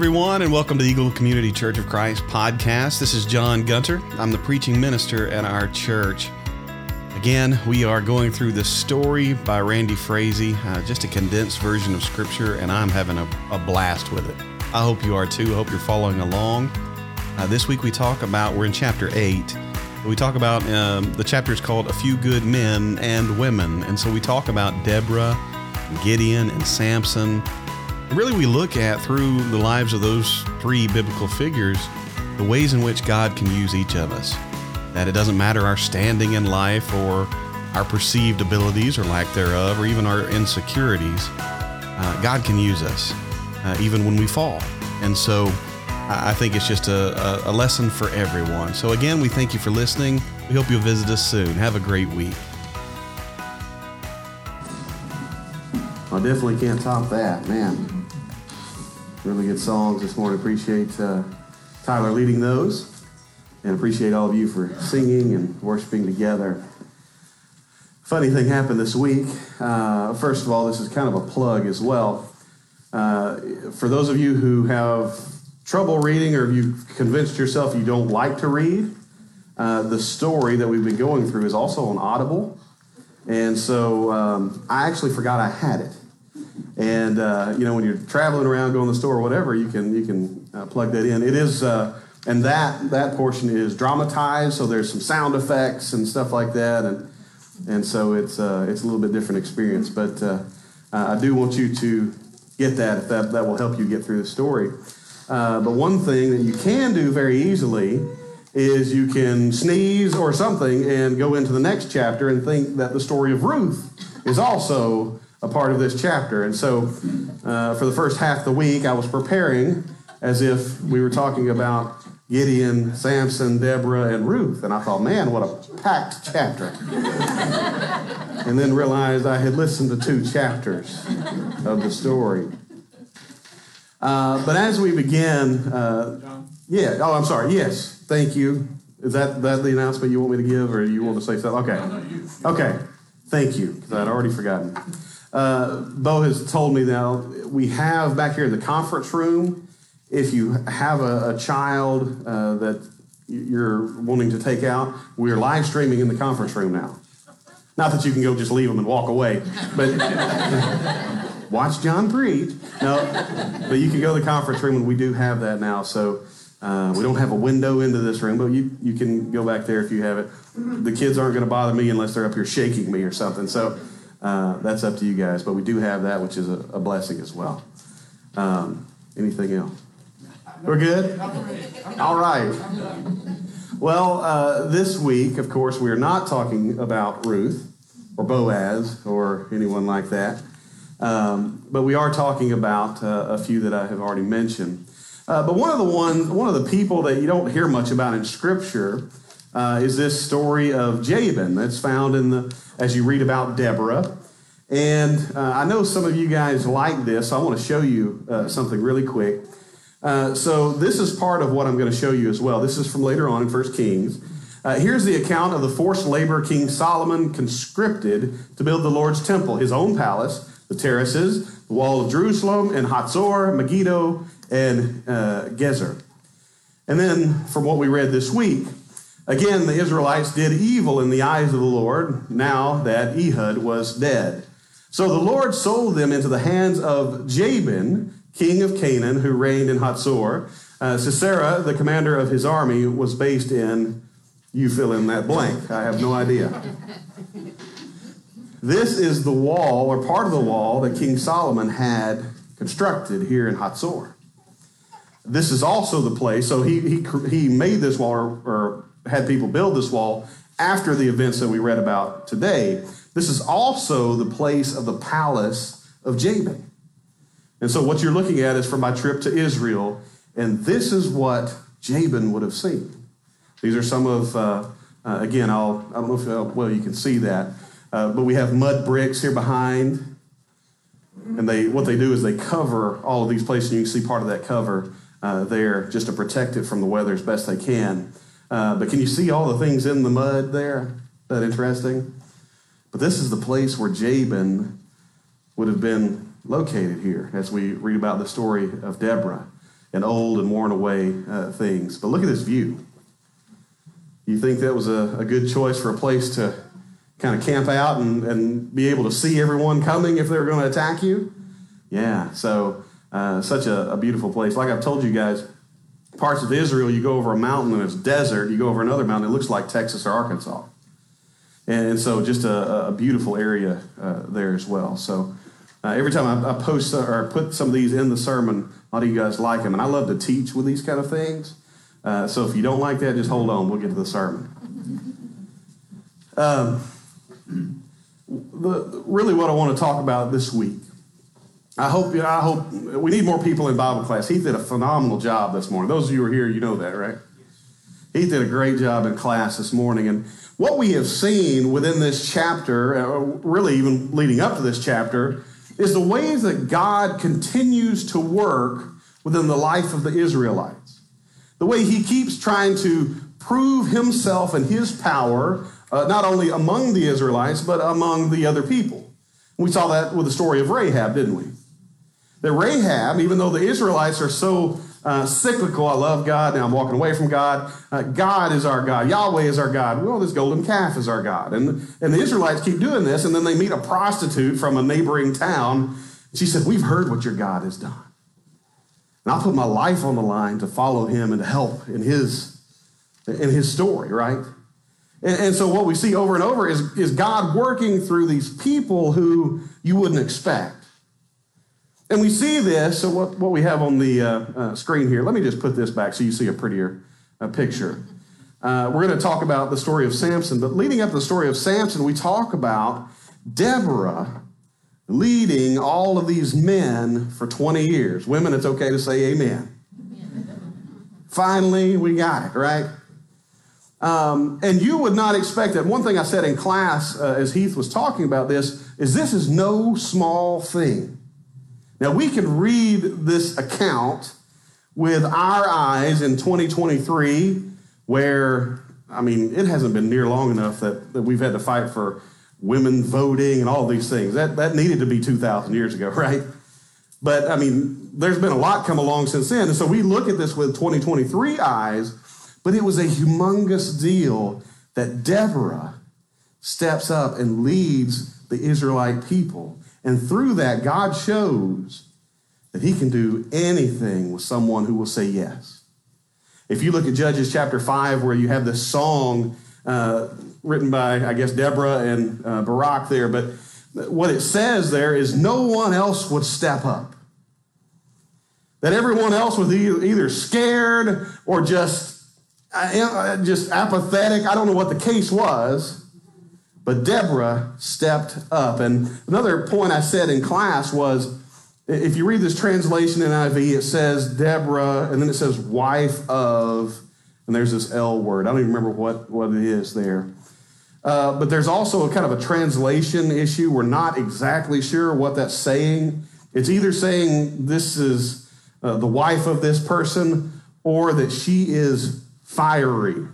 Everyone, and welcome to the Eagle Community Church of Christ podcast. This is John Gunter. I'm the preaching minister at our church. Again, we are going through the story by Randy Frazee, uh, just a condensed version of Scripture, and I'm having a, a blast with it. I hope you are too. I hope you're following along. Uh, this week we talk about, we're in chapter 8. We talk about, um, the chapter is called A Few Good Men and Women. And so we talk about Deborah, Gideon, and Samson. Really, we look at through the lives of those three biblical figures the ways in which God can use each of us. That it doesn't matter our standing in life or our perceived abilities or lack thereof, or even our insecurities. Uh, God can use us uh, even when we fall. And so I think it's just a, a, lesson for everyone. So, again, we thank you for listening. We hope you'll visit us soon. Have a great week. I definitely can't top that, man. Really good songs this morning. Appreciate uh, Tyler leading those, and appreciate all of you for singing and worshiping together. Funny thing happened this week. Uh, first of all, this is kind of a plug as well. Uh, for those of you who have trouble reading or you've convinced yourself you don't like to read, uh, the story that we've been going through is also on Audible. And so um, I actually forgot I had it. And uh, you know, when you're traveling around, going to the store, or whatever, you can you can uh, plug that in. It is, uh, and that that portion is dramatized, so there's some sound effects and stuff like that, and and so it's uh, it's a little bit different experience. But uh, I do want you to get that if that that will help you get through the story. Uh, but one thing that you can do very easily is you can sneeze or something and go into the next chapter and think that the story of Ruth is also a part of this chapter. And so uh, for the first half of the week, I was preparing as if we were talking about Gideon, Samson, Deborah, and Ruth. And I thought, man, what a packed chapter. and then realized I had listened to two chapters of the story. Uh, but as we begin, uh, yeah, oh, I'm sorry. Yes, thank you. Is that, that the announcement you want me to give, or you want to say something? Okay. Okay. Thank you, because I'd already forgotten. Uh, Bo has told me now we have back here in the conference room. If you have a, a child uh, that you're wanting to take out, we're live streaming in the conference room now. Not that you can go just leave them and walk away, but watch John preach. No, but you can go to the conference room, and we do have that now. So uh, we don't have a window into this room, but you, you can go back there if you have it. The kids aren't going to bother me unless they're up here shaking me or something. So uh, that's up to you guys. But we do have that, which is a, a blessing as well. Um, anything else? We're good? All right. Well, uh, this week, of course, we are not talking about Ruth or Boaz or anyone like that. Um, but we are talking about uh, a few that I have already mentioned. Uh, but one of the ones, one of the people that you don't hear much about in Scripture uh, is this story of Jabin that's found in the as you read about Deborah. And uh, I know some of you guys like this. So I want to show you uh, something really quick. Uh, so this is part of what I'm going to show you as well. This is from later on in 1 Kings. Uh, here's the account of the forced labor King Solomon conscripted to build the Lord's temple, his own palace, the terraces, the wall of Jerusalem, and Hatzor, Megiddo, and uh, Gezer. And then from what we read this week, Again, the Israelites did evil in the eyes of the Lord now that Ehud was dead. So the Lord sold them into the hands of Jabin, king of Canaan, who reigned in Hatzor. Uh, Sisera, the commander of his army, was based in, you fill in that blank. I have no idea. This is the wall, or part of the wall, that King Solomon had constructed here in Hatzor. This is also the place, so he, he, he made this wall, or, or had people build this wall after the events that we read about today. This is also the place of the palace of Jabin. And so, what you're looking at is from my trip to Israel, and this is what Jabin would have seen. These are some of, uh, uh, again, I'll, I don't know if uh, well you can see that, uh, but we have mud bricks here behind, and they what they do is they cover all of these places. And you can see part of that cover uh, there just to protect it from the weather as best they can. Uh, but can you see all the things in the mud there? That interesting? But this is the place where Jabin would have been located here as we read about the story of Deborah. and old and worn away uh, things. But look at this view. You think that was a, a good choice for a place to kind of camp out and, and be able to see everyone coming if they were going to attack you? Yeah, so uh, such a, a beautiful place. Like I've told you guys, parts of Israel, you go over a mountain and it's desert. You go over another mountain, it looks like Texas or Arkansas. And, so just a, a beautiful area uh, there as well. So uh, every time I, I, post or put some of these in the sermon, a lot of you guys like them. And I love to teach with these kind of things. Uh, so if you don't like that, just hold on. We'll get to the sermon. Um, the, really, what I want to talk about this week I hope, I hope we need more people in Bible class. Heath did a phenomenal job this morning. Those of you who are here, you know that, right? Heath did a great job in class this morning. And what we have seen within this chapter, uh, really even leading up to this chapter, is the ways that God continues to work within the life of the Israelites. The way he keeps trying to prove himself and his power, uh, not only among the Israelites, but among the other people. We saw that with the story of Rahab, didn't we? That Rahab, even though the Israelites are so uh, cyclical, I love God, now I'm walking away from God. Uh, God is our God. Yahweh is our God. Well, this golden calf is our God. And, and the Israelites keep doing this, and then they meet a prostitute from a neighboring town. She said, We've heard what your God has done. And I'll put my life on the line to follow him and to help in his, in his story, right? And, and so what we see over and over is, is God working through these people who you wouldn't expect. And we see this, so what, what we have on the uh, uh, screen here, let me just put this back so you see a prettier uh, picture. we're going to talk about the story of Samson, but leading up to the story of Samson, we talk about Deborah leading all of these men for 20 years. Women, it's okay to say amen. Finally, we got it, right? Um, and you would not expect that. One thing I said in class uh, as Heath was talking about this is this is no small thing. Now, we can read this account with our eyes in 2023, where, I mean, it hasn't been near long enough that, that we've had to fight for women voting and all these things. That, that needed to be 2,000 years ago, right? But, I mean, there's been a lot come along since then. And so we look at this with 2023 eyes, but it was a humongous deal that Deborah steps up and leads the Israelite people and through that, God shows that He can do anything with someone who will say yes. If you look at Judges chapter 5, where you have this song uh, written by, I guess, Deborah and uh, Barak there, but what it says there is no one else would step up. That everyone else was either scared or just, uh, just apathetic. I don't know what the case was. But Deborah stepped up. And another point I said in class was if you read this translation in NIV, it says Deborah, and then it says wife of, and there's this L word. I don't even remember what, what it is there. Uh, but there's also a kind of a translation issue. We're not exactly sure what that's saying. It's either saying this is uh, the wife of this person or that she is fiery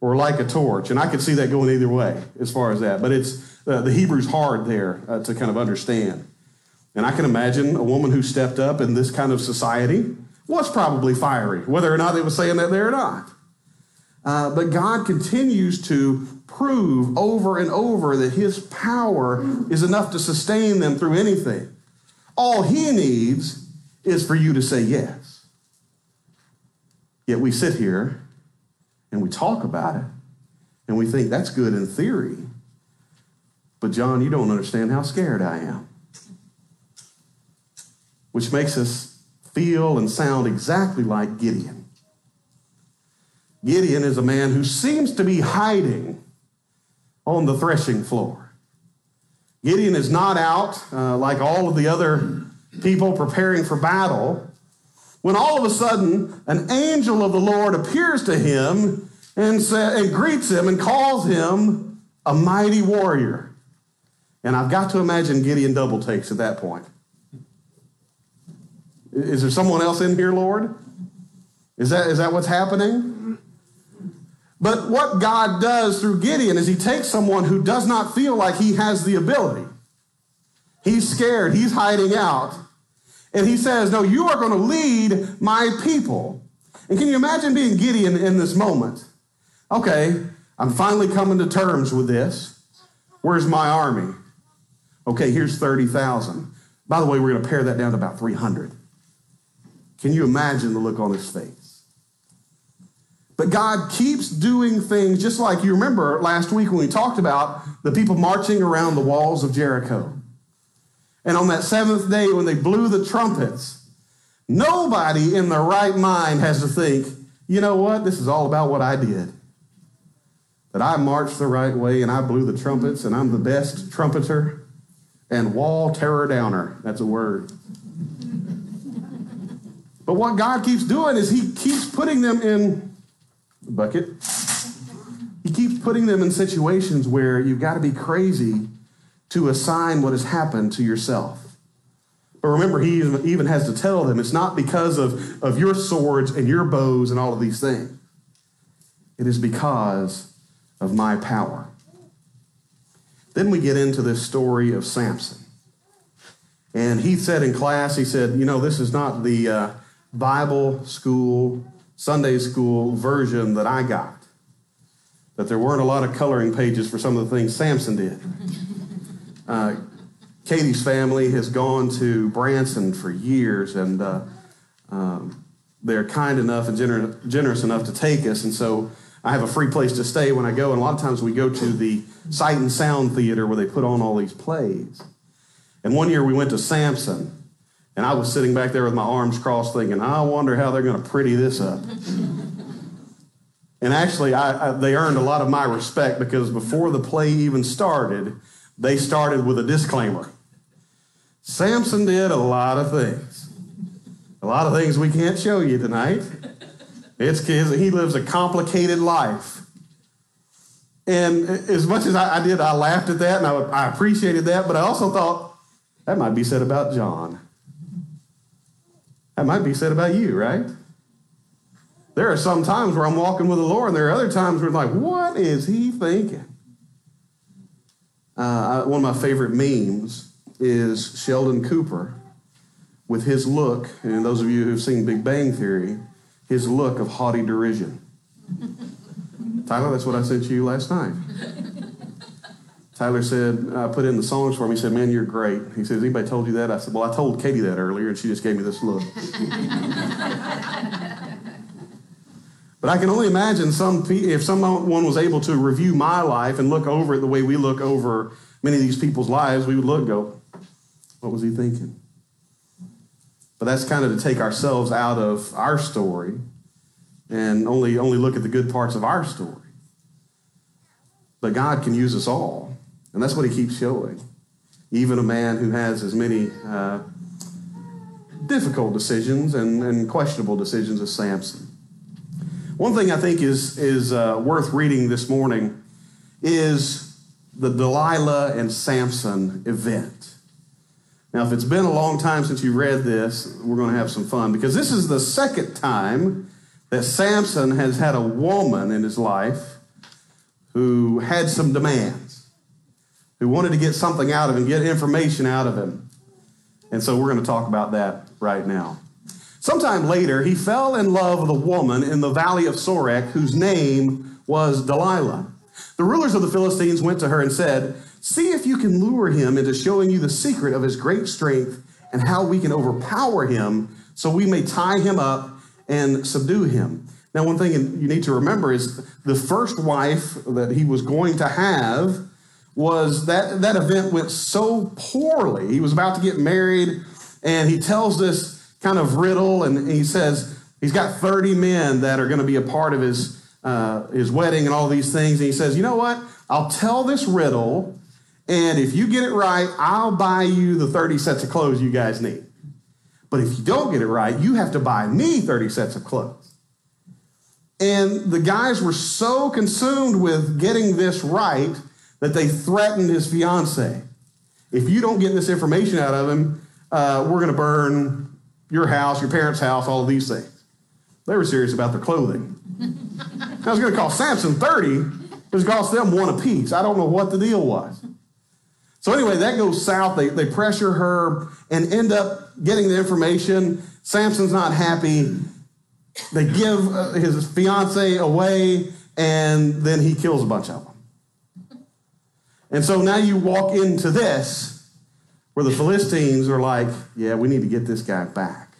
or like a torch. And I could see that going either way as far as that. But it's uh, the Hebrew's hard there uh, to kind of understand. And I can imagine a woman who stepped up in this kind of society was probably fiery, whether or not they were saying that there or not. Uh, but God continues to prove over and over that His power is enough to sustain them through anything. All He needs is for you to say yes. Yet we sit here and we talk about it and we think that's good in theory. But, John, you don't understand how scared I am. Which makes us feel and sound exactly like Gideon. Gideon is a man who seems to be hiding on the threshing floor. Gideon is not out uh, like all of the other people preparing for battle when all of a sudden an angel of the Lord appears to him and, sa- and greets him and calls him a mighty warrior. And I've got to imagine Gideon double takes at that point. Is there someone else in here, Lord? Is that, is that what's happening? But what God does through Gideon is he takes someone who does not feel like he has the ability. He's scared, he's hiding out. And he says, No, you are going to lead my people. And can you imagine being Gideon in this moment? Okay, I'm finally coming to terms with this. Where's my army? Okay, here's 30,000. By the way, we're going to pare that down to about 300. Can you imagine the look on his face? But God keeps doing things just like you remember last week when we talked about the people marching around the walls of Jericho. And on that seventh day, when they blew the trumpets, nobody in their right mind has to think, you know what, this is all about what I did. That I marched the right way and I blew the trumpets and I'm the best trumpeter and wall terror downer. That's a word. But what God keeps doing is He keeps putting them in the bucket. He keeps putting them in situations where you've got to be crazy to assign what has happened to yourself. But remember, he even has to tell them it's not because of, of your swords and your bows and all of these things. It is because of my power. Then we get into this story of Samson. And he said in class, he said, You know, this is not the uh, Bible school, Sunday school version that I got. That there weren't a lot of coloring pages for some of the things Samson did. Uh, Katie's family has gone to Branson for years, and uh, um, they're kind enough and gener- generous enough to take us. And so I have a free place to stay when I go. And a lot of times we go to the Sight and Sound Theater where they put on all these plays. And one year we went to Samson, and I was sitting back there with my arms crossed thinking, I wonder how they're going to pretty this up. and actually, I, I, they earned a lot of my respect because before the play even started, they started with a disclaimer. Samson did a lot of things. A lot of things we can't show you tonight. It's he lives a complicated life. And as much as I, I did, I laughed at that and I, I appreciated that, but I also thought that might be said about John. That might be said about you, right? There are some times where I'm walking with the Lord, and there are other times where it's like, what is he thinking? Uh, one of my favorite memes is Sheldon Cooper with his look, and those of you who've seen Big Bang Theory, his look of haughty derision. Tyler, that's what I sent you last night. Tyler said, I put in the songs for him. He said, Man, you're great. He says, Anybody told you that? I said, Well, I told Katie that earlier, and she just gave me this look. But I can only imagine some if someone was able to review my life and look over it the way we look over many of these people's lives, we would look go, what was he thinking? But that's kind of to take ourselves out of our story and only only look at the good parts of our story. But God can use us all, and that's what He keeps showing. Even a man who has as many uh, difficult decisions and, and questionable decisions as Samson. One thing I think is, is uh, worth reading this morning is the Delilah and Samson event. Now, if it's been a long time since you read this, we're going to have some fun because this is the second time that Samson has had a woman in his life who had some demands, who wanted to get something out of him, get information out of him. And so we're going to talk about that right now. Sometime later, he fell in love with a woman in the valley of Sorek whose name was Delilah. The rulers of the Philistines went to her and said, See if you can lure him into showing you the secret of his great strength and how we can overpower him so we may tie him up and subdue him. Now, one thing you need to remember is the first wife that he was going to have was that that event went so poorly. He was about to get married, and he tells this kind of riddle, and he says he's got 30 men that are going to be a part of his, uh, his wedding and all these things. And he says, You know what? I'll tell this riddle, and if you get it right, I'll buy you the 30 sets of clothes you guys need. But if you don't get it right, you have to buy me 30 sets of clothes. And the guys were so consumed with getting this right that they threatened his fiance. If you don't get this information out of him, uh, we're going to burn your house, your parents' house, all of these things. They were serious about their clothing. I was going to cost Samson 30. It was cost them one apiece. I don't know what the deal was. So anyway, that goes south. They, they pressure her and end up getting the information. Samson's not happy. They give uh, his fiance away, and then he kills a bunch of them. And so now you walk into this where the Philistines are like, yeah, we need to get this guy back.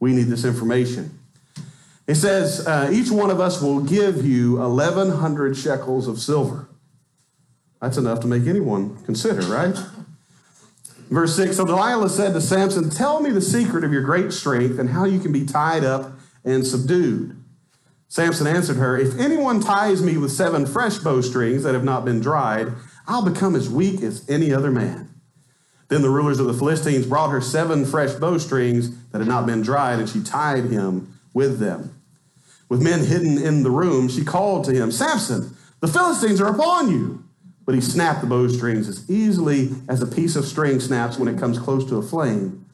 We need this information. It says, uh, each one of us will give you 1,100 shekels of silver. That's enough to make anyone consider, right? Verse 6 So Delilah said to Samson, Tell me the secret of your great strength and how you can be tied up and subdued. Samson answered her, If anyone ties me with seven fresh bowstrings that have not been dried, I'll become as weak as any other man. Then the rulers of the Philistines brought her seven fresh bowstrings that had not been dried, and she tied him with them. With men hidden in the room, she called to him, Samson, the Philistines are upon you. But he snapped the bowstrings as easily as a piece of string snaps when it comes close to a flame.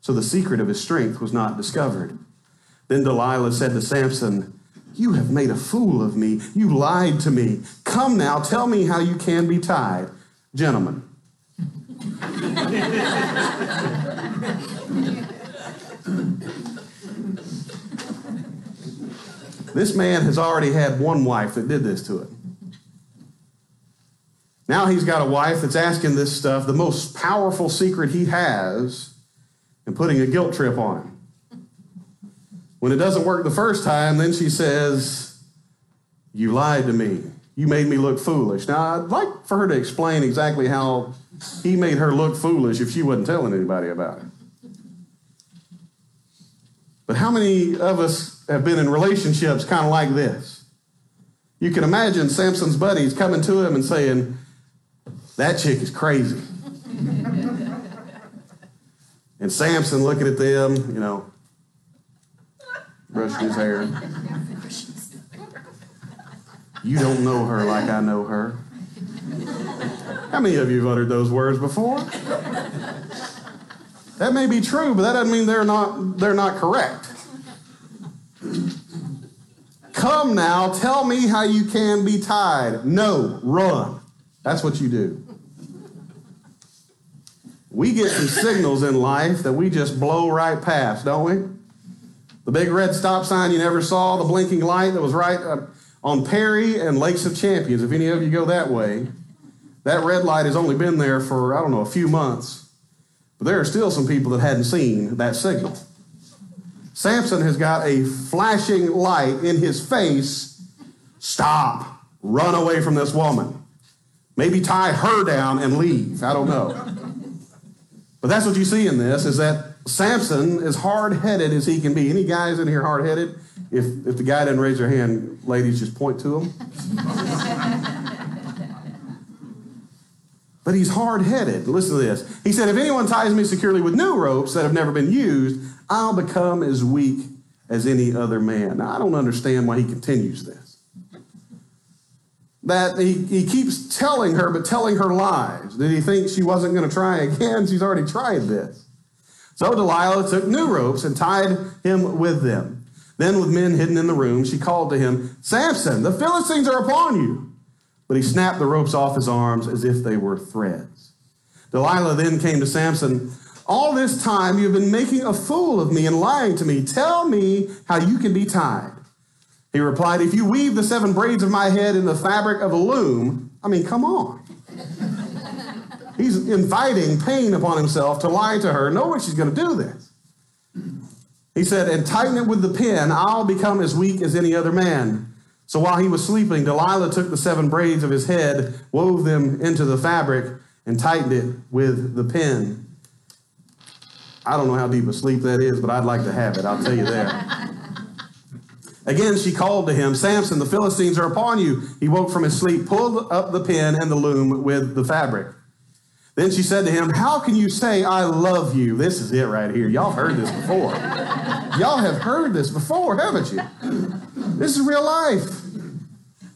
So the secret of his strength was not discovered. Then Delilah said to Samson, You have made a fool of me. You lied to me. Come now, tell me how you can be tied. Gentlemen. this man has already had one wife that did this to him. Now he's got a wife that's asking this stuff, the most powerful secret he has, and putting a guilt trip on him. When it doesn't work the first time, then she says, You lied to me. You made me look foolish. Now, I'd like for her to explain exactly how he made her look foolish if she wasn't telling anybody about it. But how many of us have been in relationships kind of like this? You can imagine Samson's buddies coming to him and saying, That chick is crazy. and Samson looking at them, you know, brushing his hair. You don't know her like I know her. How many of you have uttered those words before? That may be true, but that doesn't mean they're not, they're not correct. Come now, tell me how you can be tied. No, run. That's what you do. We get some signals in life that we just blow right past, don't we? The big red stop sign you never saw, the blinking light that was right uh, on Perry and Lakes of Champions. If any of you go that way, that red light has only been there for, I don't know, a few months. But there are still some people that hadn't seen that signal. Samson has got a flashing light in his face. Stop. Run away from this woman. Maybe tie her down and leave. I don't know. But that's what you see in this is that Samson, as hard headed as he can be, any guys in here hard headed? If, if the guy didn't raise their hand, ladies just point to him. but he's hard headed. Listen to this. He said, If anyone ties me securely with new ropes that have never been used, I'll become as weak as any other man. Now, I don't understand why he continues this that he, he keeps telling her, but telling her lies. Did he think she wasn't going to try again? She's already tried this. So Delilah took new ropes and tied him with them. Then, with men hidden in the room, she called to him, Samson, the Philistines are upon you. But he snapped the ropes off his arms as if they were threads. Delilah then came to Samson. All this time you've been making a fool of me and lying to me. Tell me how you can be tied. He replied, If you weave the seven braids of my head in the fabric of a loom, I mean, come on. He's inviting pain upon himself to lie to her, knowing she's going to do this. He said, And tighten it with the pin, I'll become as weak as any other man. So while he was sleeping, Delilah took the seven braids of his head, wove them into the fabric, and tightened it with the pin. I don't know how deep a sleep that is, but I'd like to have it. I'll tell you that. Again, she called to him, Samson, the Philistines are upon you. He woke from his sleep, pulled up the pin and the loom with the fabric. Then she said to him, How can you say, I love you? This is it right here. Y'all heard this before. Y'all have heard this before, haven't you? This is real life.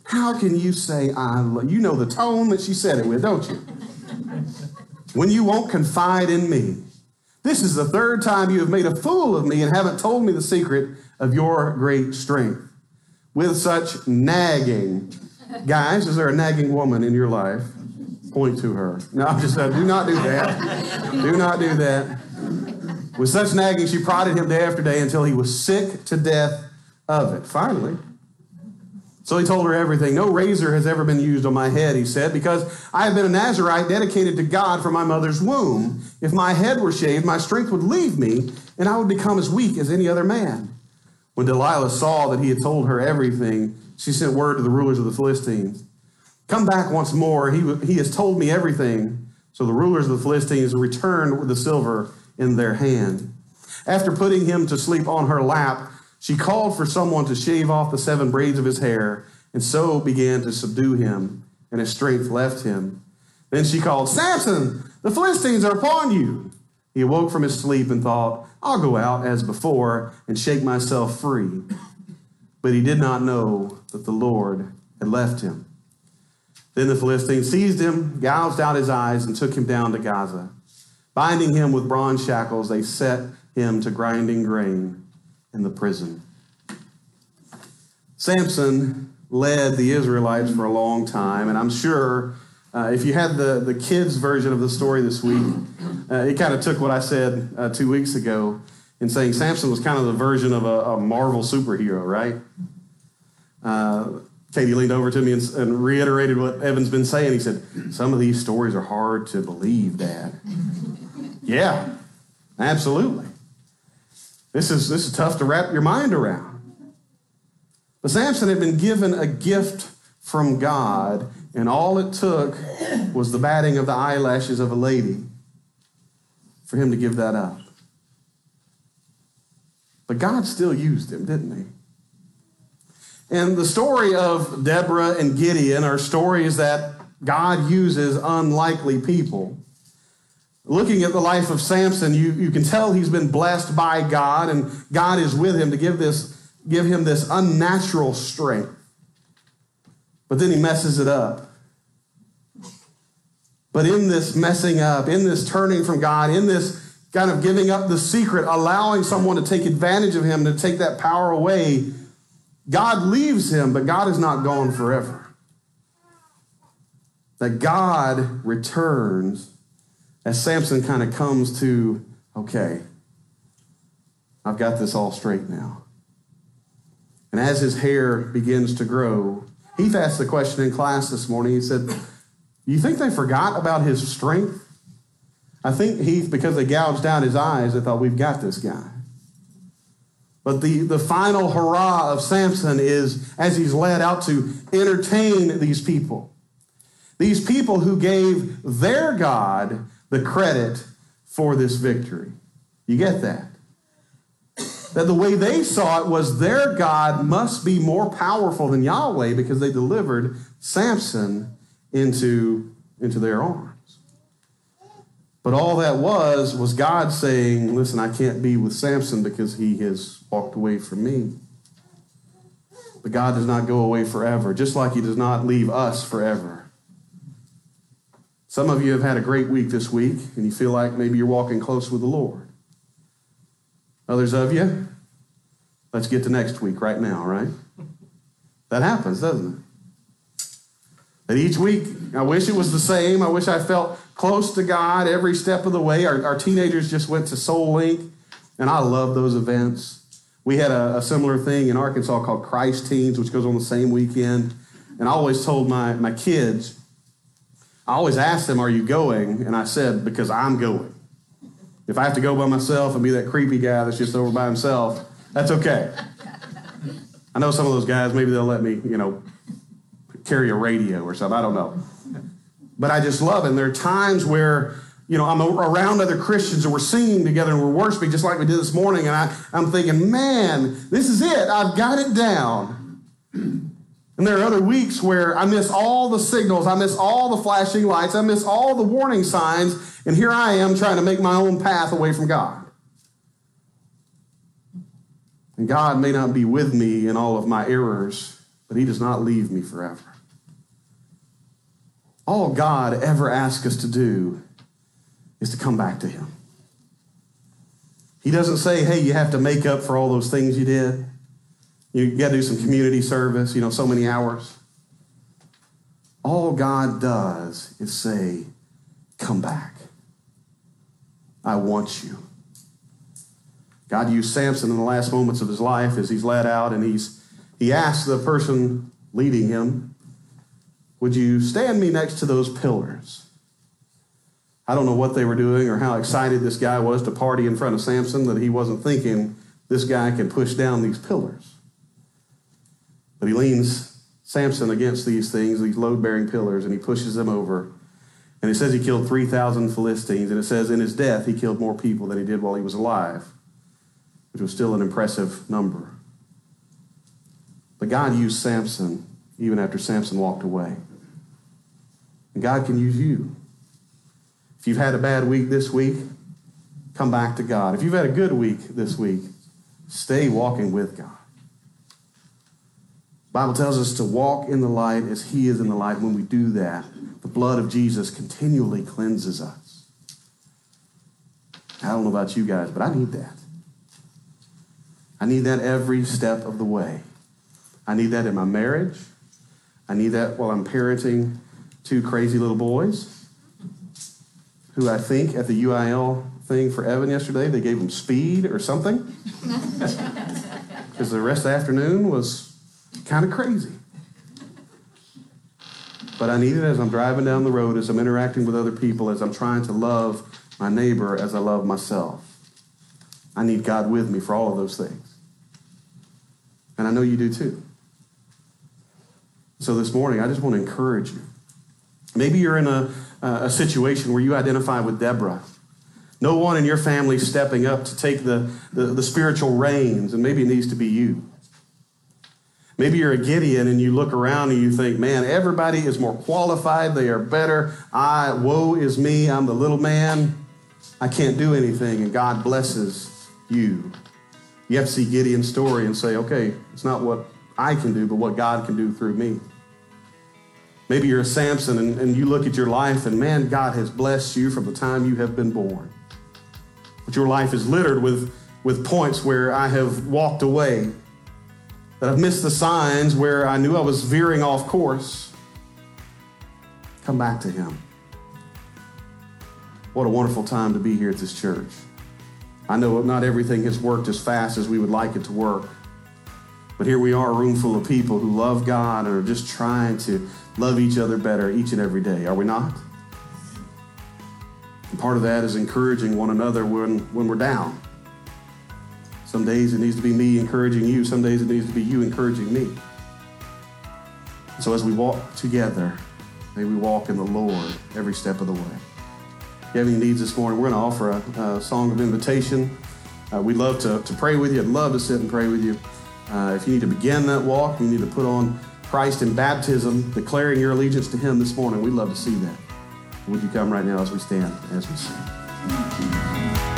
How can you say, I love you? know the tone that she said it with, don't you? When you won't confide in me. This is the third time you have made a fool of me and haven't told me the secret of your great strength. With such nagging, guys, is there a nagging woman in your life? Point to her. No, I'm just, uh, do not do that. do not do that. With such nagging, she prodded him day after day until he was sick to death of it. Finally, so he told her everything. No razor has ever been used on my head, he said, because I have been a Nazarite dedicated to God from my mother's womb. If my head were shaved, my strength would leave me, and I would become as weak as any other man. When Delilah saw that he had told her everything, she sent word to the rulers of the Philistines Come back once more. He, he has told me everything. So the rulers of the Philistines returned with the silver in their hand. After putting him to sleep on her lap, she called for someone to shave off the seven braids of his hair, and so began to subdue him, and his strength left him. Then she called, Samson, the Philistines are upon you. He awoke from his sleep and thought, I'll go out as before and shake myself free. But he did not know that the Lord had left him. Then the Philistines seized him, gouged out his eyes, and took him down to Gaza. Binding him with bronze shackles, they set him to grinding grain in the prison. Samson led the Israelites for a long time, and I'm sure uh, if you had the, the kids' version of the story this week, uh, it kind of took what I said uh, two weeks ago in saying Samson was kind of the version of a, a Marvel superhero, right? Katie leaned over to me and, and, reiterated what Evan's been saying. He said, Some of these stories are hard to believe, Dad. yeah, absolutely. This is, this is tough to wrap your mind around. But Samson had been given a gift from God, and all it took was the batting of the eyelashes of a lady for him to give that up. But God still used him, didn't he? And the story of Deborah and Gideon are stories that God uses unlikely people. Looking at the life of Samson, you, you can tell he's been blessed by God, and God is with him to give, this, give him this unnatural strength. But then he messes it up. But in this messing up, in this turning from God, in this kind of giving up the secret, allowing someone to take advantage of him, to take that power away, God leaves him, but God is not gone forever. That God returns as Samson kind of comes to, okay, I've got this all straight now. And as his hair begins to grow, Heath asked the question in class this morning. He said, You think they forgot about his strength? I think Heath, because they gouged out his eyes, they thought, We've got this guy. But the, the final hurrah of Samson is as he's led out to entertain these people. These people who gave their God the credit for this victory. You get that? That the way they saw it was their God must be more powerful than Yahweh because they delivered Samson into, into their arms. But all that was, was God saying, Listen, I can't be with Samson because he has walked away from me. But God does not go away forever, just like he does not leave us forever. Some of you have had a great week this week, and you feel like maybe you're walking close with the Lord. Others of you, let's get to next week right now, right? That happens, doesn't it? That each week, I wish it was the same. I wish I felt close to God every step of the way. Our, our teenagers just went to Soul Link, and I love those events. We had a, a similar thing in Arkansas called Christ Teens, which goes on the same weekend. And I always told my, my kids, I always asked them, Are you going? And I said, Because I'm going. If I have to go by myself and be that creepy guy that's just over by himself, that's okay. I know some of those guys, maybe they'll let me, you know, carry a radio or something. I don't know. But I just love it. And there are times where, you know, I'm around other Christians and we're singing together and we're worshiping just like we did this morning. And I, I'm thinking, man, this is it. I've got it down. And there are other weeks where I miss all the signals, I miss all the flashing lights, I miss all the warning signs, and here I am trying to make my own path away from God. And God may not be with me in all of my errors, but He does not leave me forever. All God ever asks us to do is to come back to Him. He doesn't say, hey, you have to make up for all those things you did. You got to do some community service, you know, so many hours. all God does is say, Come back. I want you. God used Samson in the last moments of his life as he's led out, and he's he asked the person leading him, Would you stand me next to those pillars? I don't know what they were doing or how excited this guy was to party in front of Samson that he wasn't thinking this guy can push down these pillars. But he leans Samson against these things, these load bearing pillars, and he pushes them over. And it says he killed 3,000 Philistines, and it says in his death he killed more people than he did while he was alive, which was still an impressive number. But God used Samson even after Samson walked away. And God can use you. If you've had a bad week this week, come back to God. If you've had a good week this week, stay walking with God. The Bible tells us to walk in the light as He is in the light. When we do that, the blood of Jesus continually cleanses us. I don't know about you guys, but I need that. I need that every step of the way. I need that in my marriage. I need that while I'm parenting two crazy little boys who I think at the UIL thing for Evan yesterday, they gave him speed or something. Because the rest of the afternoon was kind of crazy. But I need it as I'm driving down the road, as I'm interacting with other people, as I'm trying to love my neighbor as I love myself. I need God with me for all of those things. And I know you do too. So this morning, I just want to encourage you. Maybe you're in a, a situation where you identify with Deborah. No one in your family stepping up to take the, the, the spiritual reins, and maybe it needs to be you. Maybe you're a Gideon and you look around and you think, man, everybody is more qualified. They are better. I, woe is me. I'm the little man. I can't do anything. And God blesses you. You have to see Gideon's story and say, okay, it's not what I can do, but what God can do through me. Maybe you're a Samson and, and you look at your life and man, God has blessed you from the time you have been born. But your life is littered with, with points where I have walked away, that I've missed the signs where I knew I was veering off course. Come back to Him. What a wonderful time to be here at this church. I know not everything has worked as fast as we would like it to work. But here we are, a room full of people who love God and are just trying to love each other better each and every day, are we not? And part of that is encouraging one another when, when we're down. Some days it needs to be me encouraging you, some days it needs to be you encouraging me. So as we walk together, may we walk in the Lord every step of the way. If you have any needs this morning, we're going to offer a, a song of invitation. Uh, we'd love to, to pray with you. I'd love to sit and pray with you. Uh, if you need to begin that walk, you need to put on Christ in baptism, declaring your allegiance to Him this morning. We'd love to see that. Would you come right now as we stand, as we sing?